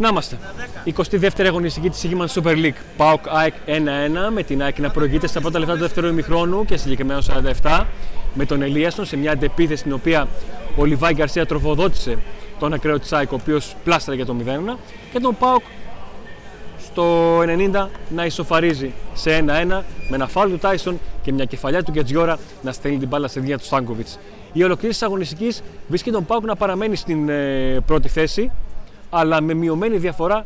Να είμαστε. 22η αγωνιστική της Σίγμαν Super League. Πάοκ ΑΕΚ 1-1 με την ΑΕΚ να προηγείται στα πρώτα λεπτά του δεύτερου ημιχρόνου και συγκεκριμένα 47 με τον Ελίασον σε μια αντεπίθεση στην οποία ο Λιβάη Γκαρσία τροφοδότησε τον ακραίο της ΑΕΚ ο οποίος πλάσταρε για το 0 και τον Πάοκ στο 90 να ισοφαρίζει σε 1-1 με ένα φάουλ του Τάισον και μια κεφαλιά του Γκετζιόρα να στέλνει την μπάλα στη δίνια του Στάνκοβιτς. Η ολοκλήρωση της αγωνιστικής βρίσκει τον Πάοκ να παραμένει στην ε, πρώτη θέση αλλά με μειωμένη διαφορά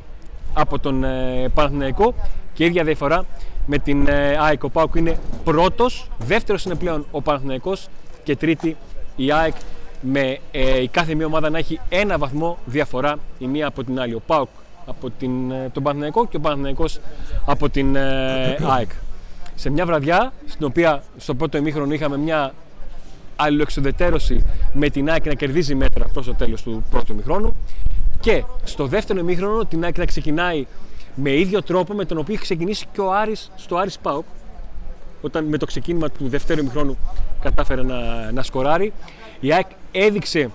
από τον ε, Παναθηναϊκό και ίδια διαφορά με την ε, ΑΕΚ. Ο ΠΑΟΚ είναι πρώτος, δεύτερος είναι πλέον ο Παναθηναϊκός και τρίτη η ΑΕΚ με ε, η κάθε μία ομάδα να έχει ένα βαθμό διαφορά η μία από την άλλη. Ο ΠΑΟΚ από την, ε, τον Παναθηναϊκό και ο Παναθηναϊκός από την ε, ΑΕΚ. Σε μια βραδιά στην οποία στο πρώτο ημίχρονο είχαμε μια αλληλοεξοδετέρωση με την ΑΕΚ να κερδίζει μέτρα προς το τέλος του πρώτου ημίχρονου και στο δεύτερο ημίχρονο την ΑΕΚ να ξεκινάει με ίδιο τρόπο με τον οποίο είχε ξεκινήσει και ο Άρης στο Άρης ΠΑΟΚ όταν με το ξεκίνημα του δεύτερου ημίχρονου κατάφερε να, να σκοράρει. Η ΑΕΚ έδειξε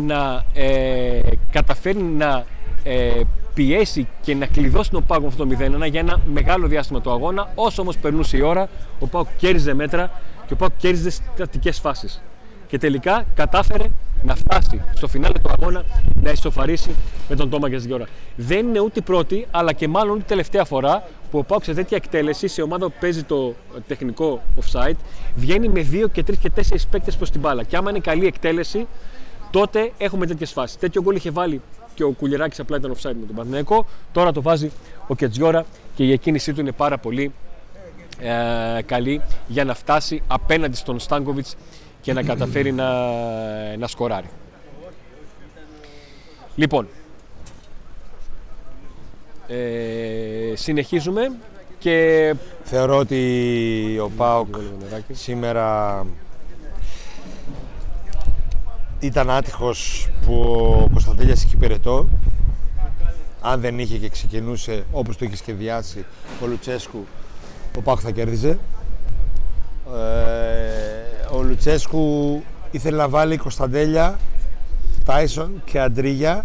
να ε, καταφέρει να ε, πιέσει και να κλειδώσει τον Πάοκ με αυτό το 0-1 για ένα μεγάλο διάστημα του αγώνα. Όσο όμως περνούσε η ώρα, ο Πάοκ κέρδιζε μέτρα και ο Πάοκ κέρδιζε στατικές φάσεις. Και τελικά κατάφερε να φτάσει στο φινάλε του αγώνα να ισοφαρίσει με τον Τόμα Γκαζιόρα. Δεν είναι ούτε η πρώτη, αλλά και μάλλον η τελευταία φορά που ο Πάουκ σε τέτοια εκτέλεση, σε ομάδα που παίζει το τεχνικό offside, βγαίνει με 2 και 3 και 4 παίκτες προς την μπάλα. Και άμα είναι καλή εκτέλεση, τότε έχουμε τέτοιες φάσεις. Τέτοιο γκολ είχε βάλει και ο Κουλιεράκης απλά ήταν offside με τον Παναθηναϊκό. Τώρα το βάζει ο Κετζιόρα και η εκκίνησή του είναι πάρα πολύ ε, καλή για να φτάσει απέναντι στον Στάνκοβιτς και να καταφέρει να, να σκοράρει. Λοιπόν, ε, συνεχίζουμε και... Θεωρώ ότι ο ΠΑΟΚ σήμερα ήταν άτυχος που ο Κωνσταντέλιας είχε υπηρετώ. Αν δεν είχε και ξεκινούσε όπως το είχε σχεδιάσει ο Λουτσέσκου, ο ΠΑΟΚ θα κέρδιζε. Ε, ο Λουτσέσκου ήθελε να βάλει Κωνσταντέλια, Τάισον και Αντρίγια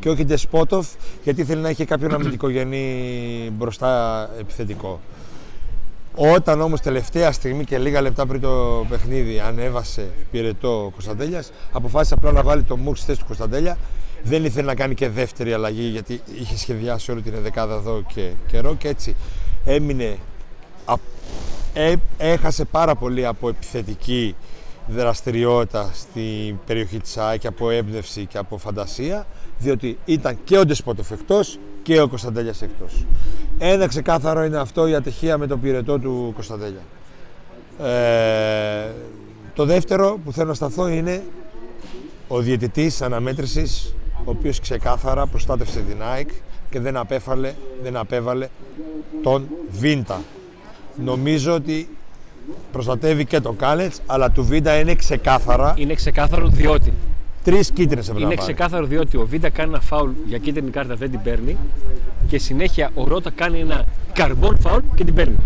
και όχι Ντεσπότοφ γιατί ήθελε να έχει κάποιον αμυντικογενή μπροστά επιθετικό. Όταν όμως τελευταία στιγμή και λίγα λεπτά πριν το παιχνίδι ανέβασε πυρετό ο Κωνσταντέλιας, αποφάσισε απλά να βάλει το μουκ στη θέση του Κωνσταντέλια. Δεν ήθελε να κάνει και δεύτερη αλλαγή γιατί είχε σχεδιάσει όλη την δεκάδα εδώ και καιρό και έτσι έμεινε ε, έχασε πάρα πολύ από επιθετική δραστηριότητα στην περιοχή της ΑΕΚ από έμπνευση και από φαντασία διότι ήταν και ο Ντεσπότοφ εκτός και ο Κωνσταντέλιας εκτός. Ένα ξεκάθαρο είναι αυτό η ατυχία με τον πυρετό του Κωνσταντέλια. Ε, το δεύτερο που θέλω να σταθώ είναι ο διαιτητής αναμέτρησης ο οποίος ξεκάθαρα προστάτευσε την ΑΕΚ και δεν απέφαλε, δεν απέβαλε τον Βίντα νομίζω ότι προστατεύει και το Κάλετς, αλλά του Βίντα είναι ξεκάθαρα. Είναι ξεκάθαρο διότι. Τρεις κίτρινες έπρεπε Είναι ξεκάθαρο διότι ο Βίντα κάνει ένα φάουλ για κίτρινη κάρτα, δεν την παίρνει. Και συνέχεια ο Ρότα κάνει ένα καρμπόν φάουλ και την παίρνει.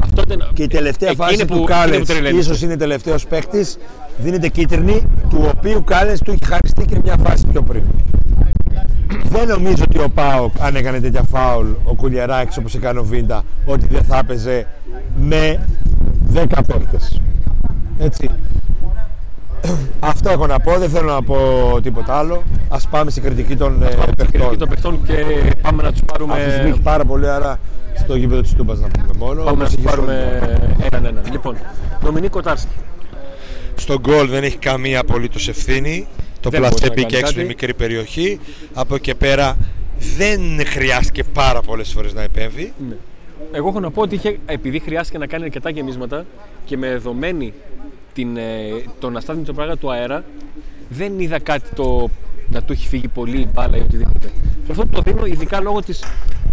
Αυτό ήταν... Και η τελευταία φάση που, του Κάλετς, ίσως είναι τελευταίος παίκτης, δίνεται κίτρινη, του οποίου Κάλετς του έχει χαριστεί και μια φάση πιο πριν. Δεν νομίζω ότι ο Πάοκ, αν έκανε τέτοια φάουλ, ο Κουλιαράκης όπως έκανε ο Βίντα, ότι δεν θα έπαιζε με 10 παίκτες. Έτσι. Αυτό έχω να πω, δεν θέλω να πω τίποτα άλλο. Ας πάμε στην κριτική των ε, παιχτών. των παιχτών και πάμε να τους πάρουμε... Αυτούς έχει πάρα πολύ, άρα στο γήπεδο της Τούμπας να πούμε μόνο. Πάμε να τους πάρουμε έναν έναν. Λοιπόν, Δομινίκο Κοτάρσκι. Στον γκολ δεν έχει καμία απολύτως ευθύνη. Το πλασέ μπήκε έξω στη μικρή περιοχή. Από εκεί και πέρα δεν χρειάστηκε πάρα πολλές φορές να επέμβει. Ναι. Εγώ έχω να πω ότι είχε, επειδή χρειάστηκε να κάνει αρκετά γεμίσματα και με δεδομένη την, ε, το να στάθμει το πράγμα του αέρα, δεν είδα κάτι το να του έχει φύγει πολύ η μπάλα ή οτιδήποτε. Και αυτό το δίνω ειδικά λόγω της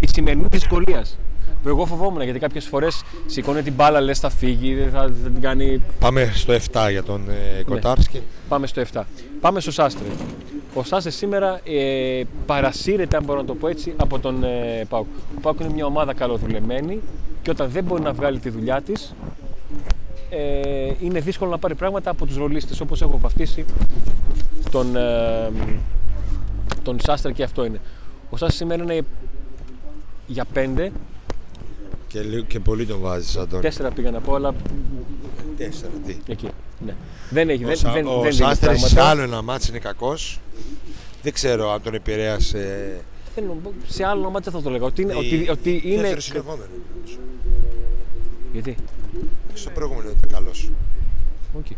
σημερινής δυσκολίας που εγώ φοβόμουν γιατί κάποιες φορές σηκώνει την μπάλα, λες θα φύγει, δεν θα, θα την κάνει. Πάμε στο 7 για τον ε, ναι. Κοτάρσκι. Πάμε στο 7. Πάμε στο Σάστρε. Ο Σάστρε σήμερα ε, παρασύρεται, αν μπορώ να το πω έτσι, από τον ε, Πάουκ. Ο Πάουκ είναι μια ομάδα καλοδουλεμένη και όταν δεν μπορεί να βγάλει τη δουλειά της, ε, είναι δύσκολο να πάρει πράγματα από τους ρολίστες όπως έχω βαφτίσει τον, ε, τον Σάστρα και αυτό είναι. Ο Σάστρα σήμερα είναι για πέντε. Και, και πολύ τον βάζεις, Αντώνη. Τέσσερα πήγα να πω, αλλά. Τέσσερα, τι. Εκεί. Ναι. Δεν έχει. Ο, δεν, Σα... δεν, ο δεν Σάστρη σε άλλο ένα μάτσο είναι κακός. Δεν ξέρω αν τον επηρέασε. Δεν, σε άλλο μάτσο θα το λέγα. Ότι είναι. Η... Ότι, ότι είναι... Δεύτερο συνεχόμενο. Γιατί; Στο προηγούμενο ήταν καλός. Okay.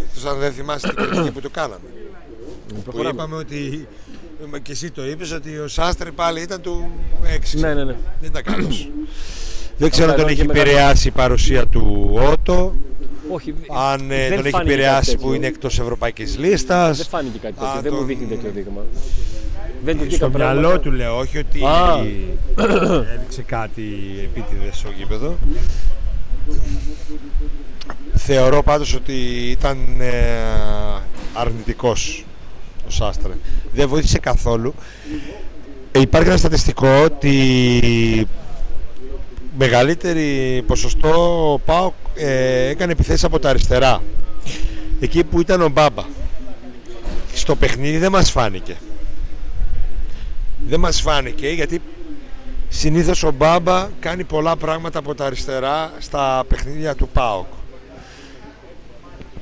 Εκτός αν δεν θυμάσαι την κριτική που του κάναμε. Που Προχωράμε. είπαμε ότι. Και εσύ το είπες ότι ο Σάστρη πάλι ήταν του 6. Ναι, ναι, ναι. Δεν ήταν καλός. Δεν ξέρω αν τον ήταν έχει και μεγάλο. επηρεάσει η παρουσία του Ότο. Όχι, Αν ε, δεν τον έχει φάνηκε επηρεάσει κάτι που τέτοιο. είναι εκτός Ευρωπαϊκής λίστας. Δεν φάνηκε κάτι τέτοιο. Α, δεν μου τον- δείχνει τέτοιο δείγμα. Δεν του Στο βγήκα μυαλό πράγματα. του λέω, όχι ότι Α. έδειξε κάτι επίτηδες στο γήπεδο. Θεωρώ πάντως ότι ήταν ε, αρνητικός ο Σάστρε. Δεν βοήθησε καθόλου. Ε, υπάρχει ένα στατιστικό ότι μεγαλύτερη ποσοστό ο ΠΑΟΚ ε, έκανε επιθέσεις από τα αριστερά. Εκεί που ήταν ο Μπάμπα. Στο παιχνίδι δεν μας φάνηκε. Δεν μας φάνηκε γιατί συνήθως ο Μπάμπα κάνει πολλά πράγματα από τα αριστερά στα παιχνίδια του ΠΑΟΚ.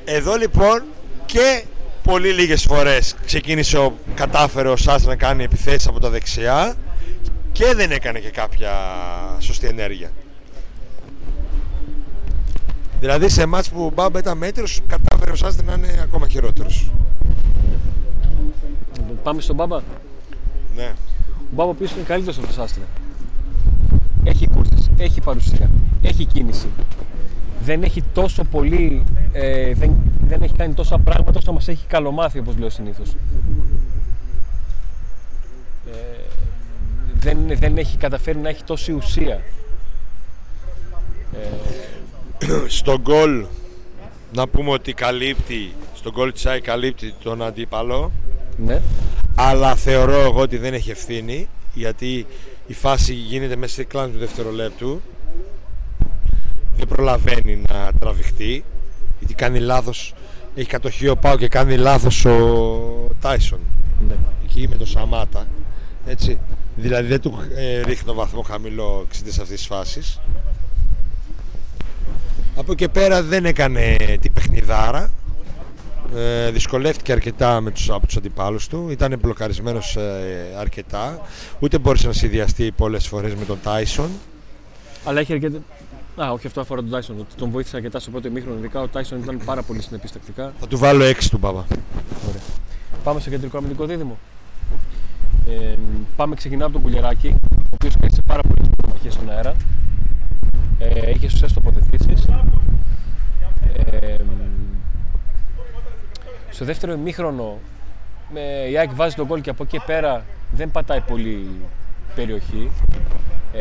Εδώ λοιπόν και πολύ λίγες φορές ξεκίνησε ο κατάφερε ο Σάς να κάνει επιθέσεις από τα δεξιά και δεν έκανε και κάποια σωστή ενέργεια. Δηλαδή σε μάτς που ο Μπάμπα ήταν μέτρος κατάφερε ο Σάς να είναι ακόμα χειρότερος. Πάμε στον Μπάμπα. Ναι. Ο Μπάμπα ο οποίος είναι καλύτερος από τον Σάστρα. Έχει κούρσες, έχει παρουσία, έχει κίνηση. Δεν έχει τόσο πολύ, ε, δεν, δεν έχει κάνει τόσα πράγματα όσο μας έχει καλομάθει όπως λέω συνήθως. Ε, δεν, δεν έχει καταφέρει να έχει τόση ουσία. στον γκολ να πούμε ότι καλύπτει στον γκολ της ΑΕΚ καλύπτει τον αντίπαλο Ναι. αλλά θεωρώ εγώ ότι δεν έχει ευθύνη γιατί η φάση γίνεται μέσα στη κλάνη του δευτερολέπτου δεν προλαβαίνει να τραβηχτεί γιατί κάνει λάθος έχει κατοχή ο Πάο και κάνει λάθος ο Τάισον ναι. εκεί με το Σαμάτα έτσι δηλαδή δεν του ε, ρίχνω βαθμό χαμηλό εξαιτίας αυτής της φάσης από εκεί πέρα δεν έκανε την παιχνιδάρα ε, δυσκολεύτηκε αρκετά με τους, από τους αντιπάλους του ήταν μπλοκαρισμένος ε, αρκετά ούτε μπόρεσε να συνδυαστεί πολλές φορές με τον Τάισον Αλλά έχει αρκετά. Α, όχι, αυτό αφορά τον Τάισον. Ότι τον βοήθησε αρκετά στο πρώτο ημίχρονο. Ειδικά ο Τάισον ήταν πάρα πολύ συνεπής τακτικά. θα του βάλω 6 του Μπαμπά Ωραία. Πάμε στο κεντρικό αμυντικό δίδυμο. Ε, πάμε ξεκινάμε από τον Κουλιεράκη, ο οποίος κέρδισε πάρα πολλές προμαχέ στον αέρα. Ε, είχε σωστέ τοποθετήσεις. Ε, στο δεύτερο ημίχρονο με, η ΑΕΚ βάζει τον γκολ και από εκεί και πέρα δεν πατάει πολύ περιοχή. Ε,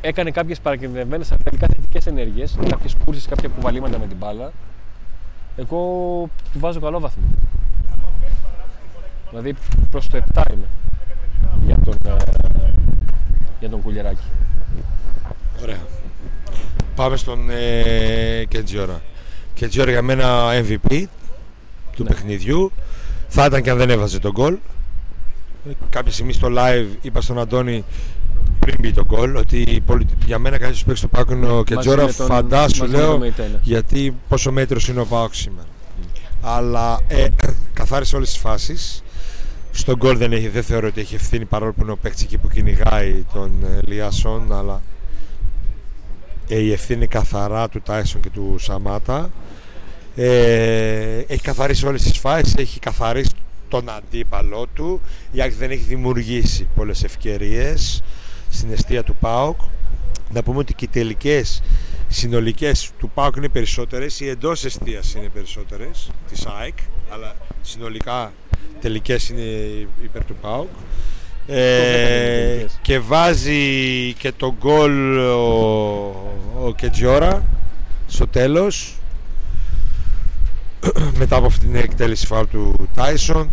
έκανε κάποιες παρακινδυνευμένες αρνητικά θετικές ενέργειες, κάποιες κούρσες, κάποια κουβαλήματα με την μπάλα. Εγώ του βάζω καλό βαθμό. Δηλαδή προς το 7 είμαι για τον, ε, για τον Κουλιεράκη. Ωραία. Πάμε στον ε, Κεντζιόρα. Κεντζιόρα για μένα MVP του Ναι. παιχνιδιού. Θα ήταν και αν δεν έβαζε τον γκολ. Ε, Κάποια στιγμή στο live είπα στον Αντώνη πριν μπει τον γκολ ότι πολύ- για μένα κάποιος παίξει στο Πάκο είναι ο Κεντζιόρα. με τον- Φαντάσου μαζί με λέω τον Μεϊτέ, γιατί πόσο μέτρος είναι ο Πάοκ σήμερα. Αλλά ε, καθάρισε όλες τις φάσεις. Στον γκολ δεν, έχει, δεν θεωρώ ότι έχει ευθύνη παρόλο που είναι ο παίκτης εκεί που κυνηγάει τον ε, Λιάσον αλλά ε, η ευθύνη καθαρά του Τάισον και του Σαμάτα. Ε, έχει καθαρίσει όλες τις φάσεις, έχει καθαρίσει τον αντίπαλό του. Η ΑΕΚ δεν έχει δημιουργήσει πολλές ευκαιρίες στην αιστεία του ΠΑΟΚ. Να πούμε ότι και οι τελικές συνολικές του ΠΑΟΚ είναι περισσότερες, οι εντός αιστείας είναι περισσότερες της ΑΕΚ, αλλά συνολικά τελικές είναι υπέρ του ΠΑΟΚ. Ε, τελικές. και βάζει και τον γκολ ο, ο Κετζιόρα στο τέλος μετά από αυτή την εκτέλεση φάουλ του Τάισον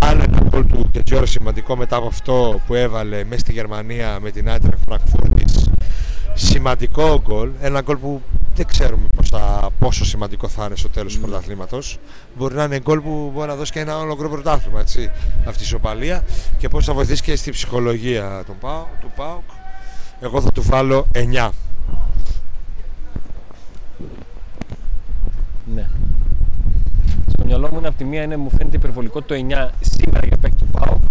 άλλο ένα γκολ του Κετζιόρα σημαντικό μετά από αυτό που έβαλε μέσα στη Γερμανία με την Άντρε Φραγκφούρτης σημαντικό γκολ ένα γκολ που δεν ξέρουμε πώς θα πόσο σημαντικό θα είναι στο τέλος του πρωταθλήματος. Μπορεί να είναι γκολ που μπορεί να δώσει και ένα ολόκληρο πρωτάθλημα. Έτσι, αυτή η ισοπαλία και πώς θα βοηθήσει και στη ψυχολογία του ΠΑΟΚ. Εγώ θα του βάλω 9. Ναι. Στο μυαλό μου είναι από τη μία είναι, μου φαίνεται υπερβολικό το 9 σήμερα για παίκτη του ΠΑΟΚ.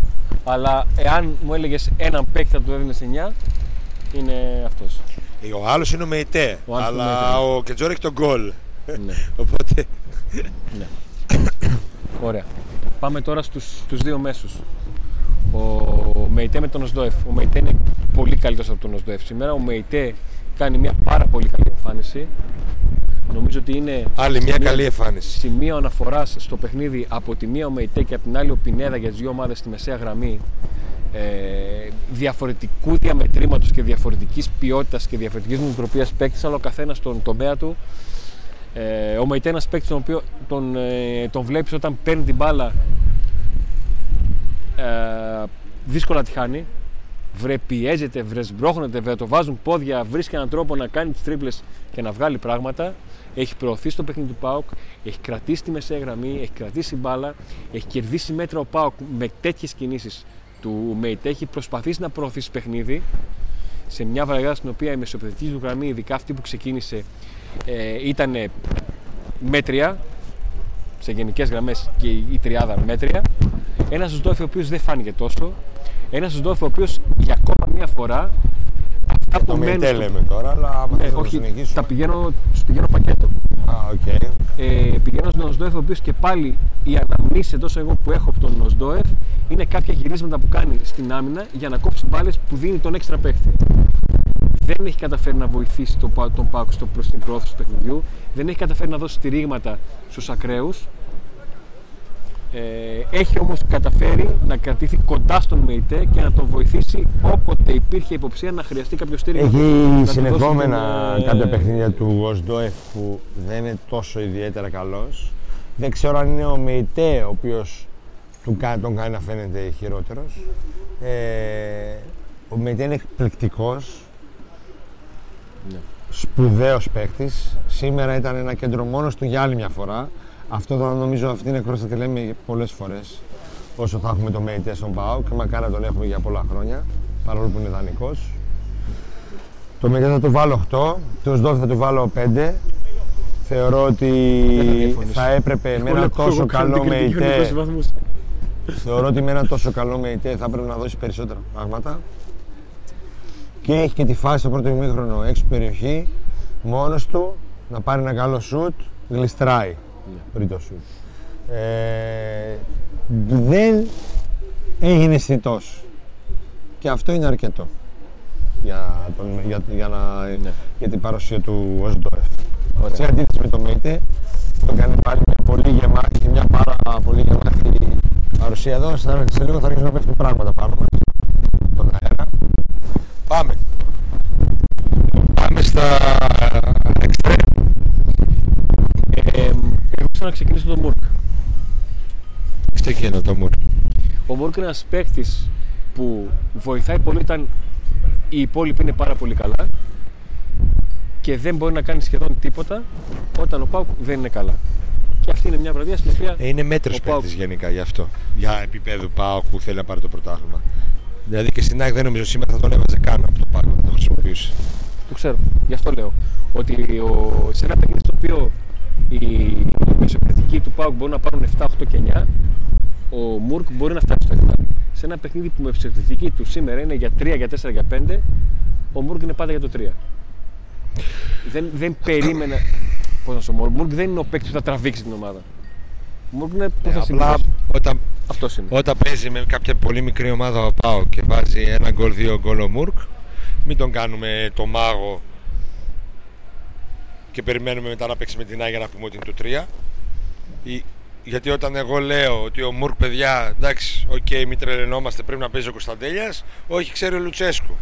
Αλλά εάν μου έλεγες έναν παίκτη θα του έδινε 9, είναι αυτός. Ε, ο άλλος είναι ο Μεϊτέ. αλλά ναι. ο Κετζόρ έχει τον γκολ. Ναι. Οπότε. Ναι. Ωραία. Πάμε τώρα στους, στους δύο μέσους. Ο Μεϊτέ με τον Οσδόεφ. Ο Μεϊτέ είναι πολύ καλύτερος από τον Οσδόεφ σήμερα. Ο Μεϊτέ κάνει μια πάρα πολύ καλή εμφάνιση. Νομίζω ότι είναι. Άλλη μια καλή εμφάνιση. Σημείο αναφοράς στο παιχνίδι από τη μία ο Μεϊτέ και από την άλλη ο Πινέδα για τι δύο ομάδες στη μεσαία γραμμή. Ε, διαφορετικού διαμετρήματος και διαφορετικής ποιότητας και διαφορετικής νοοτροπίας παίκτης, αλλά ο καθένας στον τομέα του. Ε, ο Μεϊτέ ένας παίκτης τον οποίο τον, ε, τον βλέπεις όταν παίρνει την μπάλα. Ε, δύσκολα τη χάνει. Βρε πιέζεται, βρε σμπρώχνεται, βρε το βάζουν πόδια, βρίσκει έναν τρόπο να κάνει τις τρίπλες και να βγάλει πράγματα. Έχει προωθήσει το παιχνίδι του Πάουκ, έχει κρατήσει τη μεσαία γραμμή, έχει κρατήσει μπάλα, έχει κερδίσει μέτρα ο Πάουκ με τέτοιες κινήσεις του Μέιτ. Έχει προσπαθήσει να προωθήσει παιχνίδι σε μια βραδιά στην οποία η μεσοπαιδευτική του γραμμή, ειδικά αυτή που ξεκίνησε, ε, ήταν μέτρια σε γενικές γραμμές και η τριάδα μέτρια. Ένας Ζουντόφι ο οποίος δεν φάνηκε τόσο. Ένας Ζουντόφι ο οποίος για ακόμα μία φορά Αυτά που μένουν. λέμε τώρα, αλλά άμα ναι, όχι, τα πηγαίνω, τους πηγαίνω πακέτο. Α, okay. ε, πηγαίνω στον Οσδόεφ, ο οποίος και πάλι η αναμνήση εντός εγώ που έχω από τον Οσδόεφ είναι κάποια γυρίσματα που κάνει στην άμυνα για να κόψει μπάλες που δίνει τον έξτρα παίχτη. Δεν έχει καταφέρει να βοηθήσει τον, τον Πάκο στο προς την πρόθεση του παιχνιδιού, δεν έχει καταφέρει να δώσει στηρίγματα στους ακραίους ε, έχει όμως καταφέρει να κρατήσει κοντά στον ΜΕΙΤΕ και να τον βοηθήσει όποτε υπήρχε υποψία να χρειαστεί κάποιο στήριγμα. Έχει συνεχόμενα την... κάποια παιχνίδια του Οσντόεφ που δεν είναι τόσο ιδιαίτερα καλός. Δεν ξέρω αν είναι ο ΜΕΙΤΕ ο οποίος τον κάνει να φαίνεται χειρότερος. Ε, ο ΜΕΙΤΕ είναι εκπληκτικός. Ναι. Σπουδαίος παίκτης. Σήμερα ήταν ένα κέντρο μόνος του για άλλη μια φορά. Αυτό το νομίζω αυτή είναι κρόστα τη λέμε πολλές φορές. Όσο θα έχουμε το ΜΕΙΤΕ στον ΠΑΟ και μακάρι να τον έχουμε για πολλά χρόνια, παρόλο που είναι δανεικός. Το ΜΕΙΤΕ θα του βάλω 8, το ΣΔΟΦ θα του βάλω 5. Θεωρώ ότι θα έπρεπε με ένα τόσο καλό ΜΕΙΤΕ. Θεωρώ ότι με ένα τόσο καλό ΜΕΙΤΕ θα έπρεπε να δώσει περισσότερα πράγματα. Και έχει και τη φάση στο πρώτο ημίχρονο έξω περιοχή, μόνος του, να πάρει ένα καλό σουτ, γλιστράει πριν το σουτ. Ε, δεν έγινε αισθητό. Και αυτό είναι αρκετό για, τον, για, για, να, ναι. για την παρουσία του ως Ντόρεφ. Σε αντίθεση με το Μέιτε, τον κάνει πάλι μια πολύ γεμάτη, μια πάρα πολύ γεμάτη παρουσία εδώ. Σε λίγο θα αρχίσουν να πέφτουν πράγματα πάνω μας, τον αέρα. Πάμε. Πάμε στα εξτρέμ. Ε, να ξεκινήσω τον Μουρκ. Ξεκινώ τον Μουρκ. Ο Μουρκ είναι ένας παίκτης που βοηθάει πολύ όταν οι υπόλοιποι είναι πάρα πολύ καλά και δεν μπορεί να κάνει σχεδόν τίποτα όταν ο Πάουκ δεν είναι καλά. Και αυτή είναι μια βραδιά στην οποία. Ε, είναι μέτρος παίκτης γενικά γι' αυτό. Για επίπεδο Πάουκ που θέλει να πάρει το πρωτάθλημα. Δηλαδή και στην ΑΕΚ δεν νομίζω σήμερα θα τον έβαζε καν από το Πάουκ να το χρησιμοποιήσει. Το ξέρω. Γι' αυτό λέω. Ότι ο, σε ένας παιχνίδι στο οποίος οι μεσοπαιδευτικοί του ΠΑΟΚ μπορούν να πάρουν 7, 8 και 9, ο Μουρκ μπορεί να φτάσει στο 7. Σε ένα παιχνίδι που με μεσοπαιδευτική του σήμερα είναι για 3, για 4, για 5, ο Μουρκ είναι πάντα για το 3. Δεν, δεν περίμενα. Πώς να σου πω, ο Μουρκ δεν είναι ο παίκτης που θα τραβήξει την ομάδα. Ο Μουρκ είναι που θα απλά όταν, Αυτός είναι. όταν παίζει με κάποια πολύ μικρή ομάδα ο Πάο και βάζει ένα γκολ, δύο γκολ ο Μουρκ, μην τον κάνουμε το μάγο και περιμένουμε μετά να παίξει με την Άγια να πούμε ότι είναι το 3. Γιατί όταν εγώ λέω ότι ο Μουρκ, παιδιά, εντάξει, οκ, okay, μην τρελαινόμαστε, πρέπει να παίζει ο Κωνσταντέλιας, όχι, ξέρει ο Λουτσέσκου.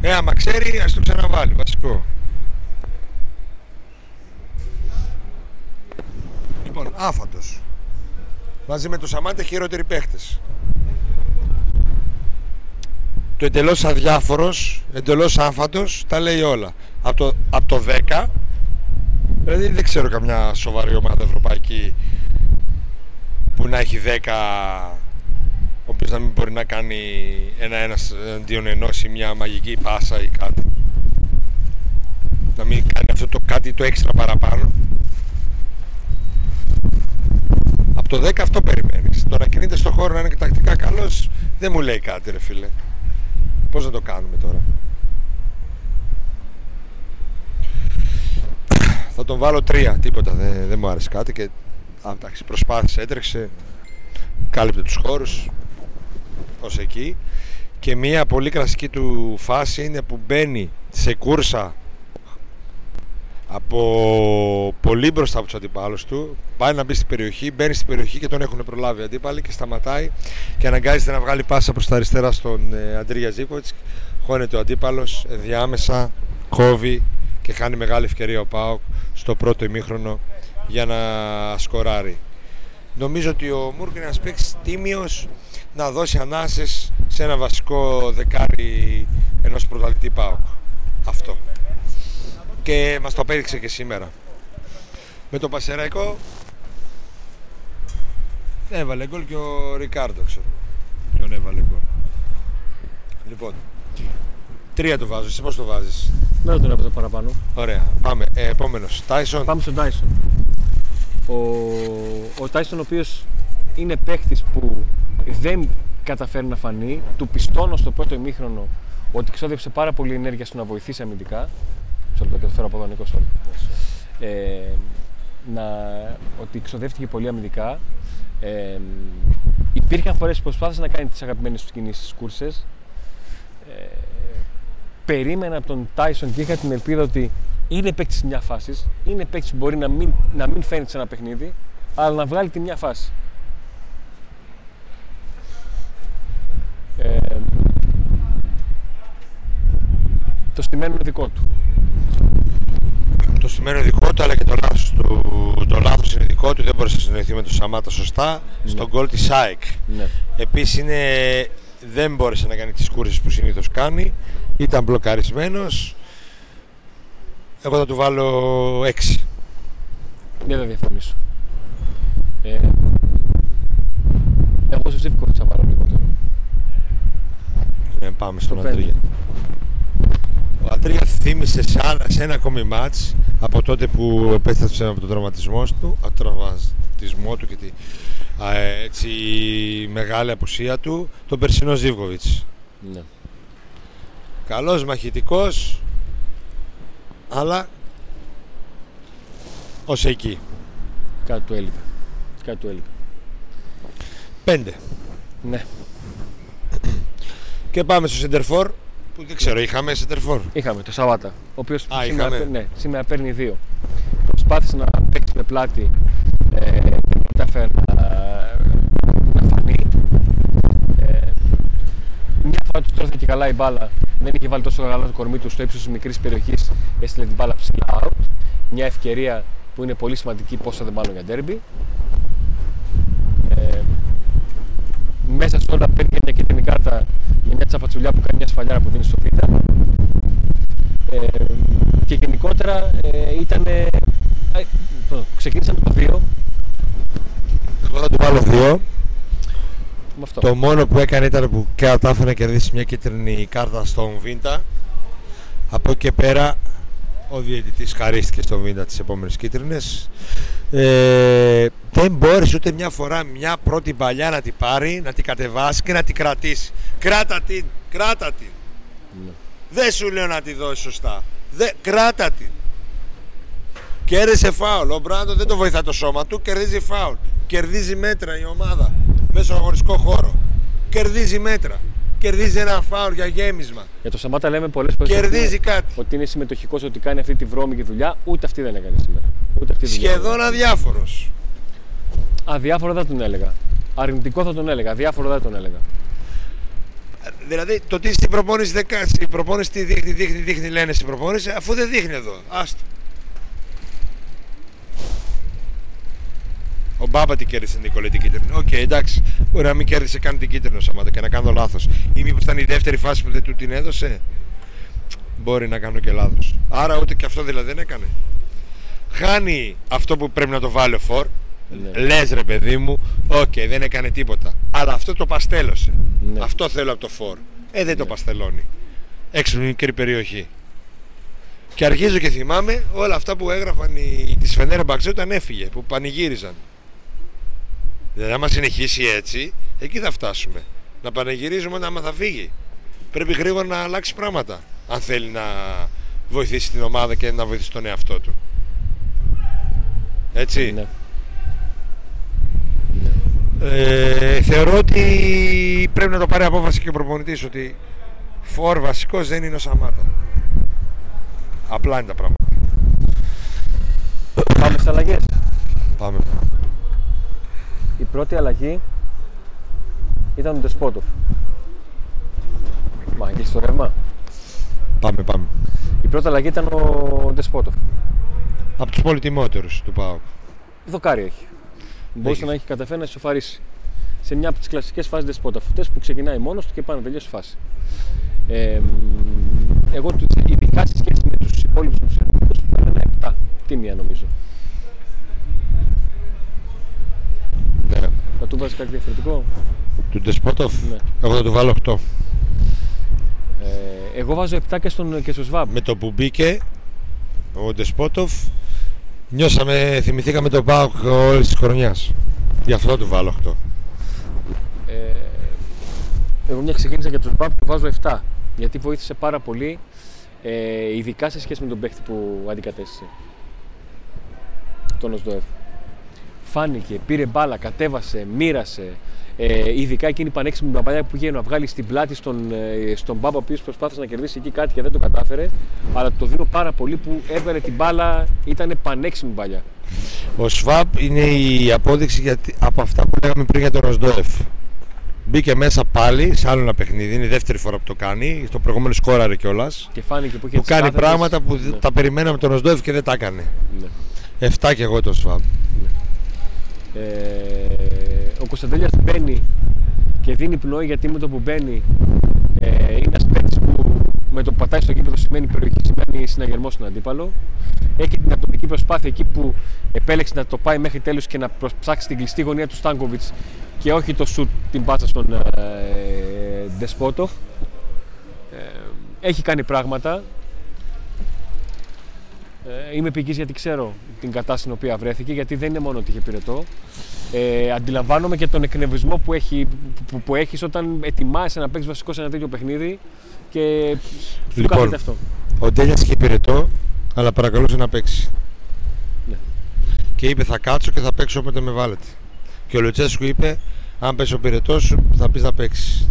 Ε, άμα ξέρει, ας το ξαναβάλει, βασικό. Λοιπόν, άφατο. Μαζί με το Σαμάτε χειρότεροι παίχτες. Το εντελώς αδιάφορος, εντελώς άφατο, τα λέει όλα από το, από το 10 Δηλαδή δεν ξέρω καμιά σοβαρή ομάδα ευρωπαϊκή που να έχει 10 ο οποίος να μην μπορεί να κάνει ένα-ένα εναντίον ενός ή μια μαγική πάσα ή κάτι. Να μην κάνει αυτό το κάτι το έξτρα παραπάνω. Από το 10 αυτό περιμένεις. Το να κινείται στο χώρο να είναι τακτικά καλός δεν μου λέει κάτι ρε φίλε. Πώς να το κάνουμε τώρα; Θα τον βάλω τρία, τίποτα, δεν, δεν μου άρεσε κάτι και εντάξει, προσπάθησε, έτρεξε, κάλυπτε τους χώρους ως εκεί και μια πολύ κλασική του φάση είναι που μπαίνει σε κούρσα από πολύ μπροστά από τους αντιπάλους του. Πάει να μπει στην περιοχή, μπαίνει στην περιοχή και τον έχουν προλάβει οι αντίπαλοι και σταματάει και αναγκάζεται να βγάλει πάσα προς τα αριστερά στον ε, Αντρίγια Ζήκοβιτς. Χώνεται ο αντίπαλος, διάμεσα κόβει και χάνει μεγάλη ευκαιρία ο Πάοκ στο πρώτο ημίχρονο για να σκοράρει. Νομίζω ότι ο Μούρκ είναι ένας παίκτης τίμιος να δώσει ανάσες σε ένα βασικό δεκάρι ενός πρωταλητή ΠΑΟΚ. Αυτό. Και μας το απέδειξε και σήμερα. Με το Πασεραϊκό έβαλε γκολ και ο Ρικάρντο, ξέρω. Ποιον έβαλε γκολ. Λοιπόν, τρία το βάζω. Εσύ πώς το βάζεις; Δεν τον έπαιζα παραπάνω. Ωραία. Πάμε. Ε, επόμενος. Τάισον. Πάμε στον Τάισον. Ο, ο Τάισον ο οποίος είναι παίχτης που δεν καταφέρει να φανεί. Του πιστώνω στο πρώτο ημίχρονο ότι ξόδεψε πάρα πολύ ενέργεια στο να βοηθήσει αμυντικά. Σε το φέρω από εδώ, Νίκος. Ε, να, ότι ξοδεύτηκε πολύ αμυντικά. Ε, υπήρχαν φορές που προσπάθησε να κάνει τις αγαπημένες του κινήσεις στις κούρσες. Ε, περίμενα από τον Τάισον και είχα την ελπίδα ότι είναι παίκτης μιας φάσης, είναι παίκτης που μπορεί να μην, να μην φαίνεται σε ένα παιχνίδι, αλλά να βγάλει τη μια φάση. Ε, το στημένο είναι δικό του. Το στημένο είναι δικό του, αλλά και το λάθος του. Το λάθος είναι δικό του, δεν μπορούσε να συνοηθεί με τον Σαμάτα σωστά. Ναι. Στον γκολ της ΣΑΕΚ. Ναι. Επίσης είναι... δεν μπόρεσε να κάνει τις κούρσεις που συνήθως κάνει. Ήταν μπλοκαρισμένος. Εγώ θα του βάλω 6. Δεν θα διαφωνήσω. Ε, εγώ σε ψήφικο θα βάλω λιγότερο. Ναι, πάμε στον Αντρίγια. Ο Αντρίγια θύμισε σε, σε ένα ακόμη μάτς από τότε που επέστρεψε από τον τραυματισμό του, από τον τραυματισμό του και τη α, έτσι, μεγάλη απουσία του, τον περσινό Ζίβκοβιτς. Ναι. Καλός μαχητικός, αλλά ως εκεί. Κάτι του έλειπε. Κάτι του έλειπε. Πέντε. Ναι. Και πάμε στο Σεντερφόρ που δεν ξέρω, είχαμε Σεντερφόρ. Είχαμε το Σαββάτα. Ο οποίος σήμερα, ναι, σήμερα παίρνει δύο. Προσπάθησε να παίξει με πλάτη ε, δεν κατάφερε να, να φανεί. Ε, μια φορά του τρώθηκε καλά η μπάλα, δεν είχε βάλει τόσο καλά το κορμί του στο ύψος της μικρής περιοχής, έστειλε την μπάλα ψηλά out. Μια ευκαιρία που είναι πολύ σημαντική, πόσο δεν μάλλον για ντέρμπι. Ε, μέσα σε όλα παίρνει μια κίτρινη κάρτα για μια τσαπατσουλιά που κάνει μια σφαλιάρα που δίνει στο πίτα. Ε, και γενικότερα ε, ήταν. Ε, ξεκίνησαμε το 2. Εγώ θα του βάλω 2. Το μόνο που έκανε ήταν που κατάφερε να κερδίσει μια κίτρινη κάρτα στον Βίντα. Από εκεί και πέρα ο διαιτητής χαρίστηκε στον Βίντα τις επόμενες κίτρινες. Ε, δεν μπόρεσε ούτε μια φορά μια πρώτη παλιά να την πάρει, να την κατεβάσει και να την κρατήσει. Κράτα την, κράτα την. Ναι. Δεν σου λέω να τη δώσει σωστά. Δε, κράτα την. Κέρδισε φάουλ. Ο Μπράντο δεν το βοηθά το σώμα του, κερδίζει φάουλ. Κερδίζει μέτρα η ομάδα μέσα στον αγωνιστικό χώρο. Κερδίζει μέτρα. Κερδίζει ένα φάουλ για γέμισμα. Για το Σαμάτα λέμε πολλές φορές. Κερδίζει κάτι. Ότι είναι συμμετοχικός, ότι κάνει αυτή τη βρώμικη δουλειά. Ούτε αυτή δεν έκανε σήμερα. Ούτε αυτή Σχεδόν αδιάφορος. Αδιάφορο δεν τον έλεγα. Αρνητικό θα τον έλεγα. Αδιάφορο δεν τον έλεγα. Δηλαδή το τι στην προπόνηση, στην προπόνηση τι δείχνει, δείχνει, δείχνει, λένε στην προπόνηση, αφού δεν δείχνει εδώ. Άστο. Ο Μπάμπα την κέρδισε την Νικολέτη κίτρινη. Οκ, okay, εντάξει. Μπορεί να μην κέρδισε καν την κίτρινο Σαμάτα και να κάνω λάθος. Ή μήπως ήταν η δεύτερη φάση που δεν του την έδωσε; Μπορεί να κάνω και λάθος. Άρα ούτε και αυτό δηλαδή δεν έκανε. χάνει αυτό που πρέπει να το βάλει ο Φορ. Ναι. Λες ρε παιδί μου, οκ, δεν έκανε τίποτα. Αλλά αυτό το παστέλωσε. Ναι. Αυτό θέλω από το Φορ. Ε, δεν το παστελώνει. Έξω από μικρή περιοχή. Και αρχίζω και θυμάμαι όλα αυτά που έγραφαν οι τη Φενέρμπαξ όταν έφυγε, που πανηγύριζαν. Δηλαδή, άμα συνεχίσει έτσι, εκεί θα φτάσουμε. Να πανηγυρίζουμε όταν άμα θα φύγει. Πρέπει γρήγορα να αλλάξει πράγματα. Αν θέλει να βοηθήσει την ομάδα και να βοηθήσει τον εαυτό του. Έτσι. Ναι. Ε, θεωρώ ότι πρέπει να το πάρει απόφαση και ο προπονητής ότι φορ βασικός δεν είναι ο Σαμάτα. Απλά είναι τα πράγματα. Πάμε στις αλλαγές. Πάμε. Η πρώτη αλλαγή ήταν ο Ντεσπότοφ. Μα αγγίξει το ρεύμα; Πάμε, πάμε. Η πρώτη αλλαγή ήταν ο Ντεσπότοφ. Από τους πολυτιμότερους του ΠΑΟΚ. Δοκάρι έχει. Μπορούσε Έχει. να έχει καταφέρει να ισοφαρίσει σε μια από τις κλασικές φάσεις Ντεσπότοφ. Αυτές που ξεκινάει μόνος του και πάνε να τελειώσει φάση. Ε, μ, εγώ του- ειδικά σε σχέση με τους υπόλοιπους του ελληνικού του ένα 7. Τίμια νομίζω. Ναι. Θα του βάζεις κάτι διαφορετικό; Του Ντεσπότοφ. Ναι. Εγώ θα του βάλω 8. Ε, εγώ βάζω 7 και, στον, και στο ΣΒΑΜ. Με το που μπήκε ο Ντεσπότοφ νιώσαμε, θυμηθήκαμε τον ΠΑΟΚ όλης της χρονιάς. Γι' αυτό θα του βάλω 8. Ε, εγώ μια ξεκίνησα για το ΣΒΑΜ του βάζω 7. Γιατί βοήθησε πάρα πολύ, ε, ειδικά σε σχέση με τον παίχτη που αντικατέστησε. Τον Οσδοεύ. Φάνηκε, πήρε μπάλα, κατέβασε, μοίρασε. Ε, ειδικά εκείνη η πανέξυπνη μπαμπαλιά που πήγε να βγάλει στην πλάτη στον, ε, στον Μπάμπα, ο οποίος προσπάθησε να κερδίσει εκεί κάτι και δεν το κατάφερε. Αλλά το δίνω πάρα πολύ που έβγαλε την μπάλα, ήταν πανέξυπνη μπαλιά. Ο Σβάμπ είναι η απόδειξη γιατί, από αυτά που λέγαμε πριν για τον Ροσντόεφ. Μπήκε μέσα πάλι σε άλλο ένα παιχνίδι. Είναι η δεύτερη φορά που το κάνει. Το προηγούμενο σκόραρε κιόλας. Και φάνηκε που είχε Που τις κάνει κάθετες. πράγματα που Ναι, τα περιμέναμε τον Ροσντόεφ και δεν τα έκανε. ναι. 7 και εγώ τον Σβάμπ. Ε, ο Κωνσταντέλιας μπαίνει και δίνει πνοή γιατί με το που μπαίνει ε, είναι ένας παίκτης που με το που πατάει στο κήπεδο σημαίνει περιοχή, σημαίνει συναγερμός στον αντίπαλο. Έχει την ατομική προσπάθεια εκεί που επέλεξε να το πάει μέχρι τέλους και να ψάξει την κλειστή γωνία του Στάνκοβιτς και όχι το σουτ την πάτσα στον ε, Ντεσπότοφ. Ε, έχει κάνει πράγματα. Ε, είμαι επικής γιατί ξέρω την κατάσταση στην οποία βρέθηκε, γιατί δεν είναι μόνο ότι είχε πυρετό. Ε, αντιλαμβάνομαι και τον εκνευρισμό που, έχει, που, που έχεις όταν ετοιμάζεσαι να παίξεις βασικό σε ένα τέτοιο παιχνίδι και σου Λοιπόν. κάθεται αυτό. Ο Ντέλια είχε πυρετό, αλλά παρακαλούσε να παίξει. Ναι. Και είπε θα κάτσω και θα παίξω όποτε με βάλετε. Και ο Λουτσέσκου είπε αν πέσει ο πυρετός σου θα πεις θα παίξεις.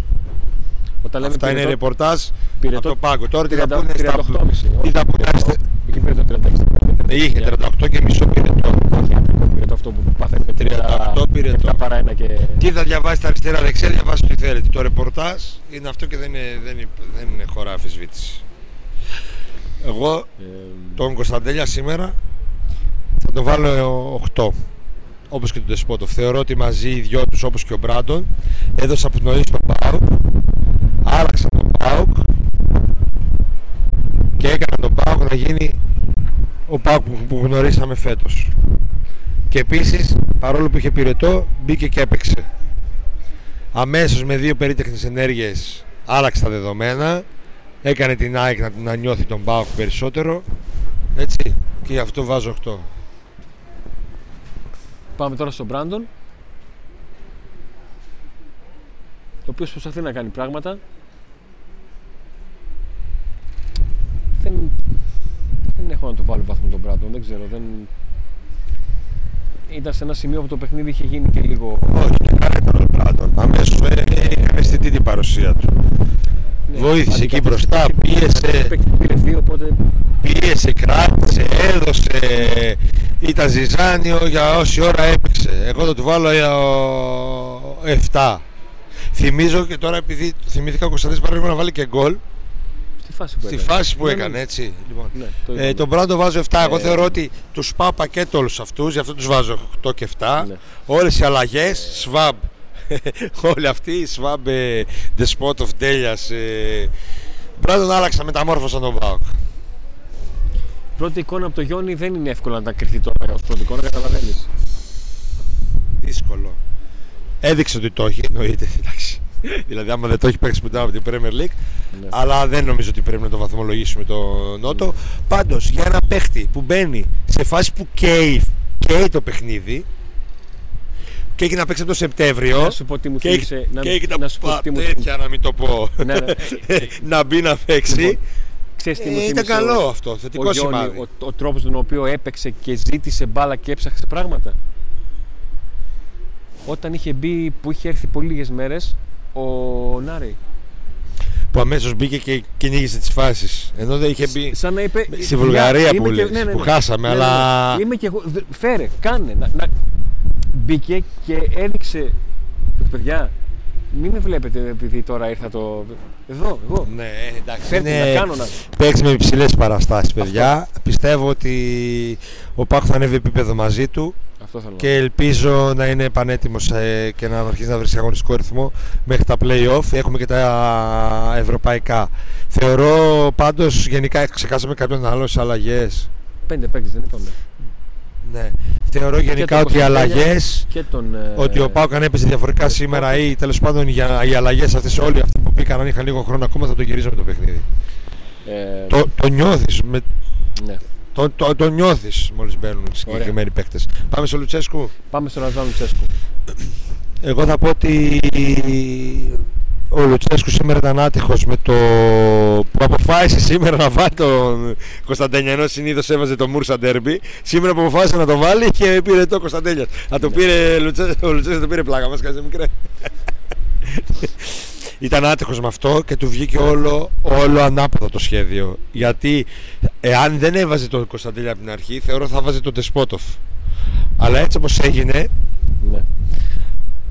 Όταν λέμε Αυτά είναι πυρετό, ρεπορτάζ πυρετό- από το πάγκο. Τώρα τι θα 30, πούνε στα 38,5. Τι θα πούνε άστε- Είχε πυρετό 36. Είχε 38 και μισό πυρετό. Όχι αντρικό πυρετό αυτό που πάθανε με 38 πυρετό. 7 παρά ένα και... Τι θα διαβάσεις τα αριστερά δεξιά, διαβάσεις τι θέλετε. Το ρεπορτάζ είναι αυτό και δεν είναι, δεν είναι, δεν είναι χώρα αμφισβήτηση. Εγώ Ε, τον Κωνσταντέλια σήμερα θα τον βάλω 8. Όπως και τον Τεσπότοφ. Θεωρώ ότι μαζί οι δυο τους όπως και ο Μπράντον έδωσαν πνοή στον ΠΑΟΚ, άλλαξαν τον ΠΑΟΚ και έκαναν τον ΠΑΟΚ να γίνει ο ΠΑΟΚ που- που γνωρίσαμε φέτος. Και επίσης, παρόλο που είχε πυρετό, μπήκε και έπαιξε. Αμέσως με δύο περίτεχνες ενέργειες άλλαξε τα δεδομένα, έκανε την ΑΕΚ να, να νιώθει τον ΠΑΟΚ περισσότερο, έτσι, και γι' αυτό βάζω 8. Πάμε τώρα στον Μπράντον. Ο οποίος προσπαθεί να κάνει πράγματα. Δεν, δεν έχω να του βάλω βάθμο τον Μπράντον, δεν ξέρω. Δεν... Ήταν σε ένα σημείο που το παιχνίδι είχε γίνει και λίγο... Όχι, και καλύτερος τον Μπράντον. Αμέσως ε, είχαμε αισθητή την παρουσία του. Ναι, Βοήθησε εκεί αντικατέστησε μπροστά, και πίεσε. παίκτη που πήρε δύο, οπότε Πίεσε, κράτησε, έδωσε, ήταν ζυζάνιο για όση ώρα έπαιξε. Εγώ θα του βάλω ε, 7. Θυμίζω και τώρα επειδή θυμήθηκα ο Κωνσταντίνος παράδειγμα να βάλει και γκολ στη φάση που στη έκανε. φάση που Ναι, έκανε ναι. έτσι. Λοιπόν. Ναι, το Ε, είπαμε. τον Μπράντο βάζω 7. Εγώ Ε, θεωρώ ότι τους πάω πακέτο όλους αυτούς, γι' αυτό τους βάζω 8 και 7. Ναι. Όλες οι αλλαγές, Σβάμπ. Όλοι αυτοί, Σβάμπ, ε, Despot of Ντέλια. Ε, Μπράντον άλλαξα, μεταμόρφωσαν τον Πάοκ. πρώτη εικόνα από το Γιόνι δεν είναι εύκολο να τα κρυφτεί τώρα ως πρώτη εικόνα, καταλαβαίνεις. Δύσκολο. Έδειξε ότι το έχει, εννοείται. Εντάξει. Δηλαδή, άμα δεν το έχει παίξει μετά από την Premier League, Ναι. αλλά δεν νομίζω ότι πρέπει να το βαθμολογήσουμε το Νότο. Ναι. Πάντως, για ένα παίχτη που μπαίνει σε φάση που καίει, καίει το παιχνίδι και έχει να παίξει από το Σεπτέμβριο. Να σου πω τι μου και θύμισε. έχει, Να, και έχει να τα σου πω πα- τι μου τέτοια, να μην το πω. Ναι, ναι. να μπει να παίξει. Λοιπόν, Ξέρεις τι μου Ε, θύμισε ήταν καλό αυτό, ο θετικό Γιόνι, σημάδι. ο, ο τρόπος τον οποίο έπαιξε και ζήτησε μπάλα και έψαξε πράγματα. Όταν είχε μπει, που είχε έρθει πολύ λίγες μέρες, ο Νάρη. Που αμέσως μπήκε και κυνήγησε τις φάσεις. Ενώ δεν είχε μπει. Σαν να είπε. Στη Βουλγαρία «Είμαι που και- λες, που χάσαμε, Ναι, ναι, ναι. αλλά- Είμαι και εγώ. Δε- Φέρε, κάνε. Να, να... Μπήκε και έδειξε. Παιδιά, μην με βλέπετε επειδή τώρα ήρθα το. Εδώ, εγώ. Ναι, εντάξει. Φέρτε είναι- να κάνω να. Παίξει με υψηλές παραστάσεις, παιδιά. Πιστεύω ότι ο Πάκου θα ανέβει επίπεδο μαζί του Αυτό θέλω. και ελπίζω να είναι πανέτοιμος και να αρχίσει να βρει σε αγωνιστικό ρυθμό μέχρι τα playoff. Έχουμε και τα ευρωπαϊκά. Θεωρώ πάντως γενικά ξεχάσαμε κάποιον άλλο στι αλλαγές. Πέντε παίκτες δεν είπαμε. Ναι. Θεωρώ γενικά τον ότι οι Κωνσταντέλια αλλαγές. Και τον. ε, Ότι ο Πάουκ αν έπαιζε διαφορετικά σήμερα ή τέλος πάντων για, οι αλλαγές αυτές, όλοι αυτοί που μπήκαν, αν είχαν λίγο χρόνο ακόμα, θα το γυρίζαμε το παιχνίδι. ε, Το, το νιώθεις. Με, ναι. Το, το, το νιώθεις μόλις μπαίνουν οι συγκεκριμένοι παίκτες. Πάμε στο Λουτσέσκου. Πάμε στον Ραζάν Λουτσέσκου. Εγώ θα πω ότι ο Λουτσέσκου σήμερα ήταν άτυχος με το που αποφάσισε σήμερα να βάλει τον Κωνσταντέλια ενώ συνήθως έβαζε το Μούρσα Ντέρμπι. Σήμερα που αποφάσισε να το βάλει και πήρε το Κωνσταντέλια. Να το Ναι. πήρε Λουτσέ- ο Λουτσέσκου το πήρε πλάκα μας, κάτσε μικρέ. Ήταν άτυχος με αυτό και του βγήκε όλο, όλο ανάποδο το σχέδιο. Γιατί εάν δεν έβαζε τον Κωνσταντέλια από την αρχή, θεωρώ θα βάζει τον Τεσπότοφ. Αλλά έτσι όπως έγινε, Ναι.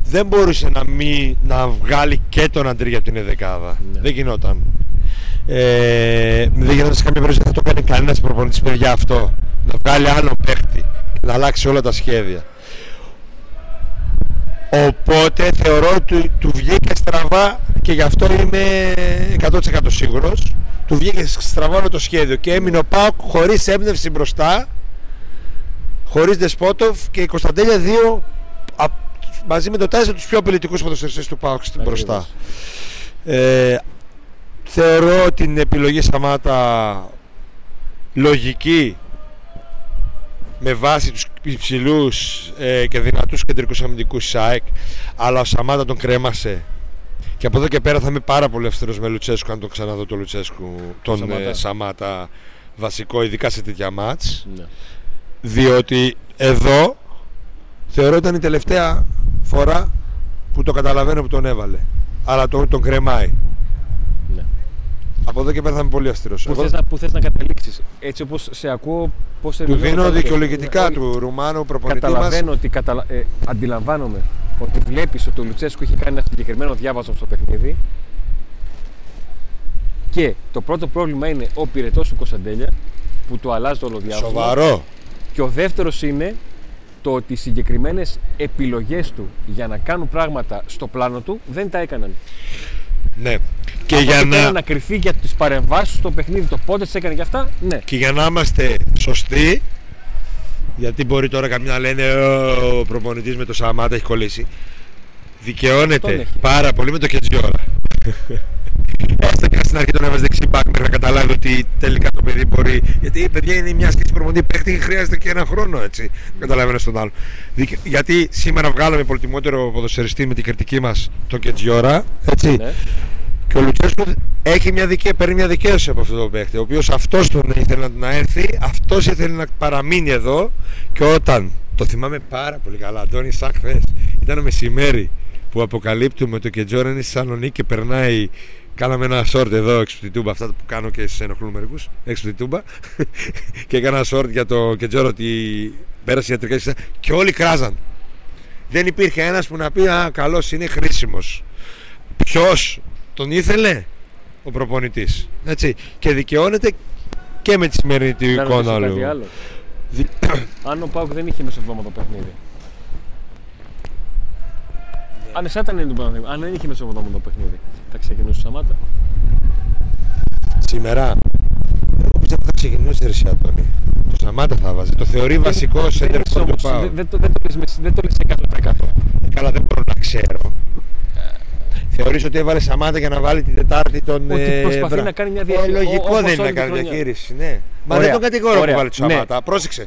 δεν μπορούσε να, μην, να βγάλει και τον Αντρίγια από την εδεκάδα. Ναι. Δεν γινόταν. Ε, δεν γινόταν σε καμία περίπτωση δεν θα το κάνει κανένας προπονητής παιδιά αυτό. Να βγάλει άλλο παίχτη και να αλλάξει όλα τα σχέδια. Οπότε θεωρώ ότι του βγήκε στραβά και γι' αυτό είμαι 100% σίγουρος. Του βγήκε στραβά όλο το σχέδιο και έμεινε ο Πάοκ χωρίς έμπνευση μπροστά, χωρίς Δεσπότοφ και η Κωνσταντέλια δύο απ- μαζί με το Τάιζερ τους πιο απειλητικούς ποδοσφαιριστές του Πάοκ στην Ακριβώς. μπροστά. Ε, θεωρώ την επιλογή Σαμάτα λογική με βάση τους υψηλούς ε, και δυνατούς κεντρικούς αμυντικούς της ΑΕΚ αλλά ο Σαμάτα τον κρέμασε και από εδώ και πέρα θα είμαι πάρα πολύ αυστηρός με Λουτσέσκου αν τον ξαναδώ τον Λουτσέσκου τον Σαμάτα. Σαμάτα, Σαμάτα βασικό ειδικά σε τέτοια μάτς Ναι. διότι εδώ θεωρώ ήταν η τελευταία φορά που το καταλαβαίνω που τον έβαλε αλλά τον, τον κρεμάει Ναι. Από εδώ και πέρα θα είμαι πολύ αυστηρός. Πού Εγώ θες, να, πού θες να καταλήξεις. Έτσι όπως σε ακούω πώς του δίνω δικαιολογητικά Ναι, του Ρουμάνου προπονητής μας. Καταλαβαίνω ότι καταλα... ε, αντιλαμβάνομαι ότι βλέπεις ότι ο Λουτσέσκου έχει κάνει ένα συγκεκριμένο διάβασμα στο παιχνίδι και το πρώτο πρόβλημα είναι ο πυρετός του Κωνσταντέλια που το αλλάζει το όλο διάβασμα. Σοβαρό. Και ο δεύτερος είναι το ότι οι συγκεκριμένες επιλογές του για να κάνουν πράγματα στο πλάνο του δεν τα έκαναν. ναι και Από για εκεί πέρα να, να κρυφεί για τις παρεμβάσεις στο παιχνίδι, το πότε τις έκανε και αυτά, ναι. και για να είμαστε σωστοί γιατί μπορεί τώρα κάποιοι να λένε «Ω, ο προπονητής με το Σαμάτα έχει κολλήσει Τον δικαιώνεται έχει. πάρα πολύ με το Κετζιόρα Έστω και στην αρχή τον έβαζε δεξί μπακ μέχρι να καταλάβει ότι τελικά το παιδί μπορεί. Γιατί παιδιά είναι μια σχέση προπονητή παίχτη και χρειάζεται και ένα χρόνο έτσι. Καταλαβαίνω στον άλλο. Δικαι- Γιατί σήμερα βγάλαμε πολυτιμότερο ποδοσφαιριστή με την κριτική μας τον Κετζιόρα. Έτσι. ναι. Και ο Λουτσέσκου έχει μια δικαίωση, παίρνει μια δικαίωση από αυτό το παίχτη. Ο οποίος αυτός τον ήθελε να, να έρθει, αυτός ήθελε να παραμείνει εδώ. Και όταν. Το θυμάμαι πάρα πολύ καλά, Αντώνη, σαν χθες, Ήταν μεσημέρι που αποκαλύπτουμε το Κετζόρα είναι στη Θεσσαλονίκη και περνάει. Κάναμε ένα short εδώ έξω από την τούμπα, αυτά που κάνω και σε ενοχλούν μερικούς. Έξω από την τούμπα. και έκανα ένα short για το Κετζόρα ότι πέρασε ιατρικά συστήματα και όλοι κράζαν. Δεν υπήρχε ένας που να πει Α, καλός είναι χρήσιμος. Ποιος τον ήθελε, ο προπονητής. Έτσι. Και δικαιώνεται και με τη σημερινή τη Να εικόνα ρωτήσω κάτι του. άλλο. Δι- Αν ο Πάουκ δεν είχε μεσοβδόμαδο παιχνίδι. Αν εσά ήταν το παιχνίδι, αν δεν είχε μεσοβδόμαδο παιχνίδι, θα ξεκινούσε ο Σαμάτα. Σήμερα. Εγώ πιστεύω ότι θα ξεκινούσε ρε Σιατώνη. Το Σαμάτα θα βάζει. Το θεωρεί βασικό Δεν σέντερ είναι του όμως, Πάου. δεν- Δεν το- δεν το λες με- δεν το λες 100%. Καλά, δεν μπορώ να ξέρω. Θεωρείς ότι έβαλες Σαμάτα για να βάλει την Τετάρτη τον. Ότι ε, προσπαθεί Μπρα- να κάνει μια Ε, διαχείριση. Λογικό όπως δεν είναι όλη να τη κάνει χρονιά. διαχείριση, ναι. Μα Ωραία. δεν τον κατηγορώ που Ωραία. βάλει το Ναι. Σαμάτα. Πρόσεξε.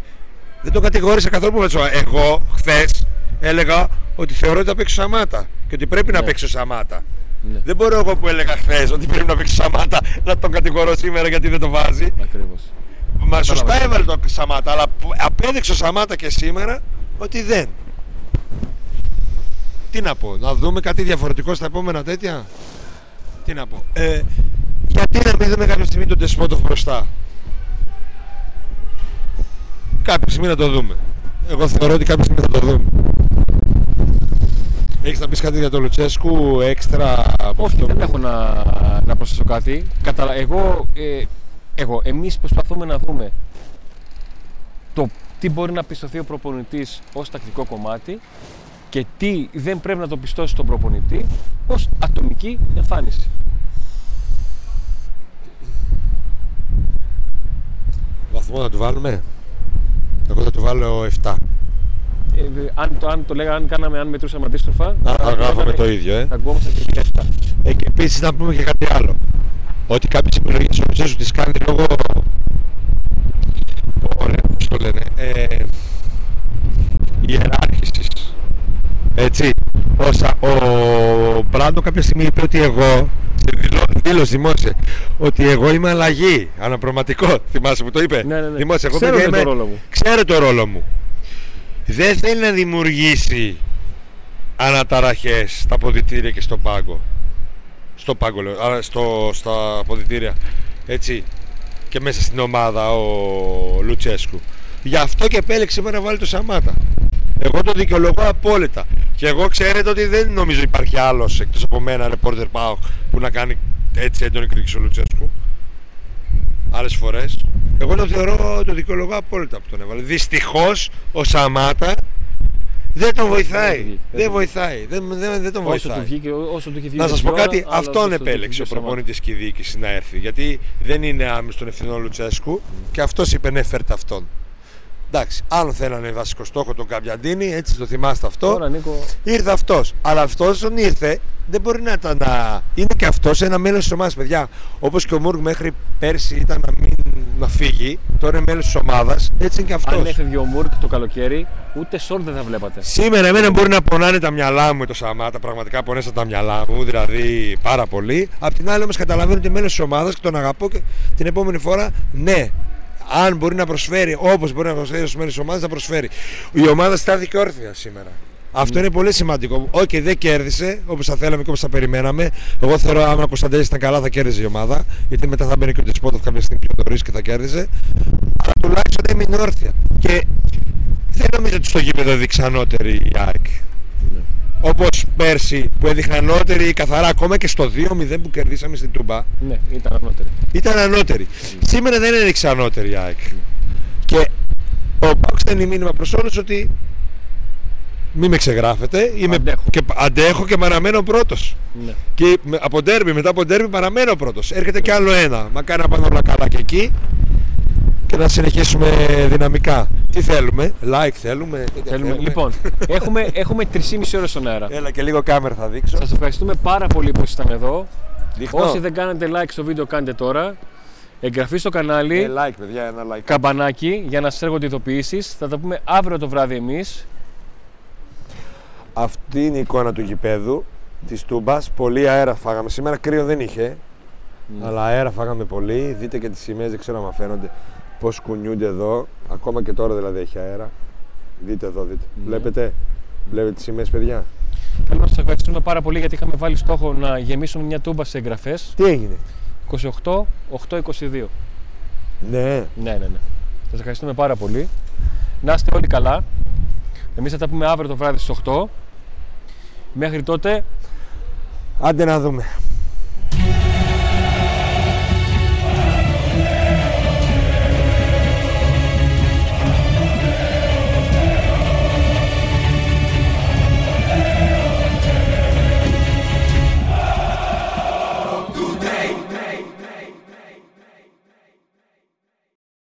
Δεν τον κατηγόρησα καθόλου που βάλει το Σαμάτα. Εγώ χθες έλεγα ότι θεωρώ ότι θα παίξει ο Σαμάτα και ότι πρέπει να Ναι. παίξει ο Σαμάτα. Ναι. Δεν μπορώ εγώ που έλεγα χθες ότι πρέπει να παίξει ο Σαμάτα να τον κατηγορώ σήμερα γιατί δεν το βάζει. Ακριβώς. Μα σωστά Κατάλαβα. έβαλε τον Σαμάτα, αλλά που- απέδειξε ο Σαμάτα και σήμερα ότι δεν. Τι να πω, να δούμε κάτι διαφορετικό στα επόμενα τέτοια; Τι να πω. Ε, γιατί να μην δούμε κάποια στιγμή τον Τεσπότοφ μπροστά; Κάποια στιγμή να το δούμε. Εγώ θεωρώ ότι κάποια στιγμή θα το δούμε. Έχεις να πεις κάτι για τον Λουτσέσκου έξτρα από Όχι, αυτό; δεν που- έχω να, να προσθέσω κάτι. Καταλα... Εγώ, ε, εγώ, εμείς προσπαθούμε να δούμε το τι μπορεί να πιστωθεί ο προπονητής ως τακτικό κομμάτι και τι δεν πρέπει να το πιστώσει τον προπονητή ως ατομική εμφάνιση. Βαθμό να του βάλουμε; Εγώ θα του βάλω 7. Ε, δε- αν, το, αν το λέγαμε, αν κάναμε, αν μετρούσαμε αντίστροφα, Να θα γράφουμε λέγαμε- το ίδιο, ε. Θα γκόμασταν και επί 7. Ε, και επίσης να πούμε και κάτι άλλο. Ότι κάποιε επιλογέ ο Λουτσέσκου τις κάνει λόγω. Ωραία, πώς το λένε. Ε, ιεράρχησης. Έτσι. Όσα, ο Μπράντο κάποια στιγμή είπε ότι εγώ. δηλώ- Δήλωσε δημόσια ότι εγώ είμαι αλλαγή. Αναπροματικό. Θυμάσαι που το είπε; Ναι, ναι, ναι. Δημόσια. Εγώ Ξέρω παιδιά, το είμαι- ρόλο μου. Ξέρω το ρόλο μου. Δεν θέλει να δημιουργήσει αναταραχές στα ποδητήρια και στον πάγκο. Στο πάγκο λέω, άρα στο, στα ποδητήρια. Έτσι. Και μέσα στην ομάδα ο Λουτσέσκου. Γι' αυτό και επέλεξε σήμερα να βάλει το Σαμάτα. Εγώ το δικαιολογώ απόλυτα. Και εγώ ξέρετε ότι δεν νομίζω υπάρχει άλλος εκτός από μένα, ρεπόρτερ πάω, που να κάνει έτσι έντονη κριτική ο Λουτσέσκου. Άλλες φορές. Εγώ το θεωρώ, το δικαιολογώ απόλυτα που τον έβαλε. Δυστυχώς ο Σαμάτα δεν τον βοηθάει. βγήκε, δεν Δεν του βοηθάει. Δεν, δεν, δεν τον Όσο βοηθάει. του βγήκε, όσο του είχε βγει. Να δεν σα πω ξέρω, κάτι, αλλά αυτόν όσο του επέλεξε βγήκε ο Σαμάτα. προπονητής και η διοίκηση να έρθει. Γιατί δεν είναι άμεσο τον ευθυνό Λουτσέσκου και αυτός είπε ναι, φέρτε αυτόν. Εντάξει, άλλο θέλανε βασικό στόχο τον Καμπιαντίνη, έτσι το θυμάστε αυτό. Τώρα, Νίκο, Ήρθε αυτός. Αλλά αυτός όταν ήρθε δεν μπορεί να ήταν. Να... Είναι και αυτός ένα μέλος της ομάδας, παιδιά. Όπως και ο Μούργκ μέχρι πέρσι ήταν να, μην... να φύγει, τώρα είναι μέλος της ομάδας. Έτσι είναι και αυτός. αν έφευγε ο Μουρκ το καλοκαίρι, ούτε σόρ δεν θα βλέπατε. Σήμερα εμένα μπορεί να πονάνε τα μυαλά μου με το Σαμάτα, πραγματικά πονέσαν τα μυαλά μου, δηλαδή πάρα πολύ. Απ' την άλλη όμως καταλαβαίνω ότι μέλος της ομάδας και τον αγαπώ και την επόμενη φορά ναι. Αν μπορεί να προσφέρει όπως μπορεί να προσφέρει ω μέλο της ομάδας, θα προσφέρει. Η ομάδα στάθηκε όρθια σήμερα. Αυτό είναι πολύ σημαντικό. Όχι, δεν κέρδισε όπως θα θέλαμε και όπως θα περιμέναμε. Εγώ θεωρώ άμα ο Κωνσταντέλης ήταν καλά θα κέρδιζε η ομάδα. Γιατί μετά θα μπαίνει και ο Ντεσπότοφ κάποια στιγμή πιο νωρί και θα κέρδιζε. Αλλά τουλάχιστον έμεινε όρθια. Και δεν νομίζω ότι στο γήπεδο έδειξε ανώτερη η ΑΕΚ. Ναι. Όπως πέρσι που έδειχνε ανώτερη καθαρά ακόμα και στο 2-0 που κερδίσαμε στην Τούμπα Ναι, ήταν ανώτερη. ήταν ανώτερη. Σήμερα δεν έδειξε ανώτερη η ΑΕΚ. Και ο Πάουξ στέλνει μήνυμα προς όλους ότι μην με ξεγράφετε. Είμαι Αντέχω. Και, αντέχω και παραμένω πρώτος. Ναι. Και με- από ντέρμπι, μετά από ντέρμπι παραμένω πρώτος. Έρχεται κι άλλο ένα. Μακάρι να πάνε όλα καλά και εκεί και να συνεχίσουμε δυναμικά. Τι θέλουμε, like θέλουμε. τέτοια Θέλουμε. Λοιπόν, έχουμε, έχουμε 3,5 ώρες στον αέρα. Έλα και λίγο κάμερα θα δείξω. Σας ευχαριστούμε πάρα πολύ που ήσασταν εδώ. Δείχνω. Όσοι δεν κάνετε like στο βίντεο, κάντε τώρα. Εγγραφή στο κανάλι, Ε, like, παιδιά, ένα like. καμπανάκι για να σας έρχονται ειδοποιήσεις. Θα τα πούμε αύριο το βράδυ εμείς. Αυτή είναι η εικόνα του γηπέδου της Τούμπας. Πολύ αέρα φάγαμε. Σήμερα κρύο δεν είχε. Αλλά αέρα φάγαμε πολύ. Δείτε και τις σημαίες, δεν ξέρω αν φαίνονται πώς κουνιούνται εδώ. Ακόμα και τώρα δηλαδή έχει αέρα. Δείτε εδώ, δείτε. Βλέπετε. Βλέπετε τις σημαίες, παιδιά. Θέλω να σας ευχαριστούμε πάρα πολύ γιατί είχαμε βάλει στόχο να γεμίσουμε μια τούμπα σε εγγραφές. Τι έγινε; 28, 8, 22. Ναι. Ναι, ναι, ναι. Σας ευχαριστούμε πάρα πολύ. Να είστε όλοι καλά. Εμείς θα τα πούμε αύριο το βράδυ στις 8. Μέχρι τότε, Άντε να δούμε.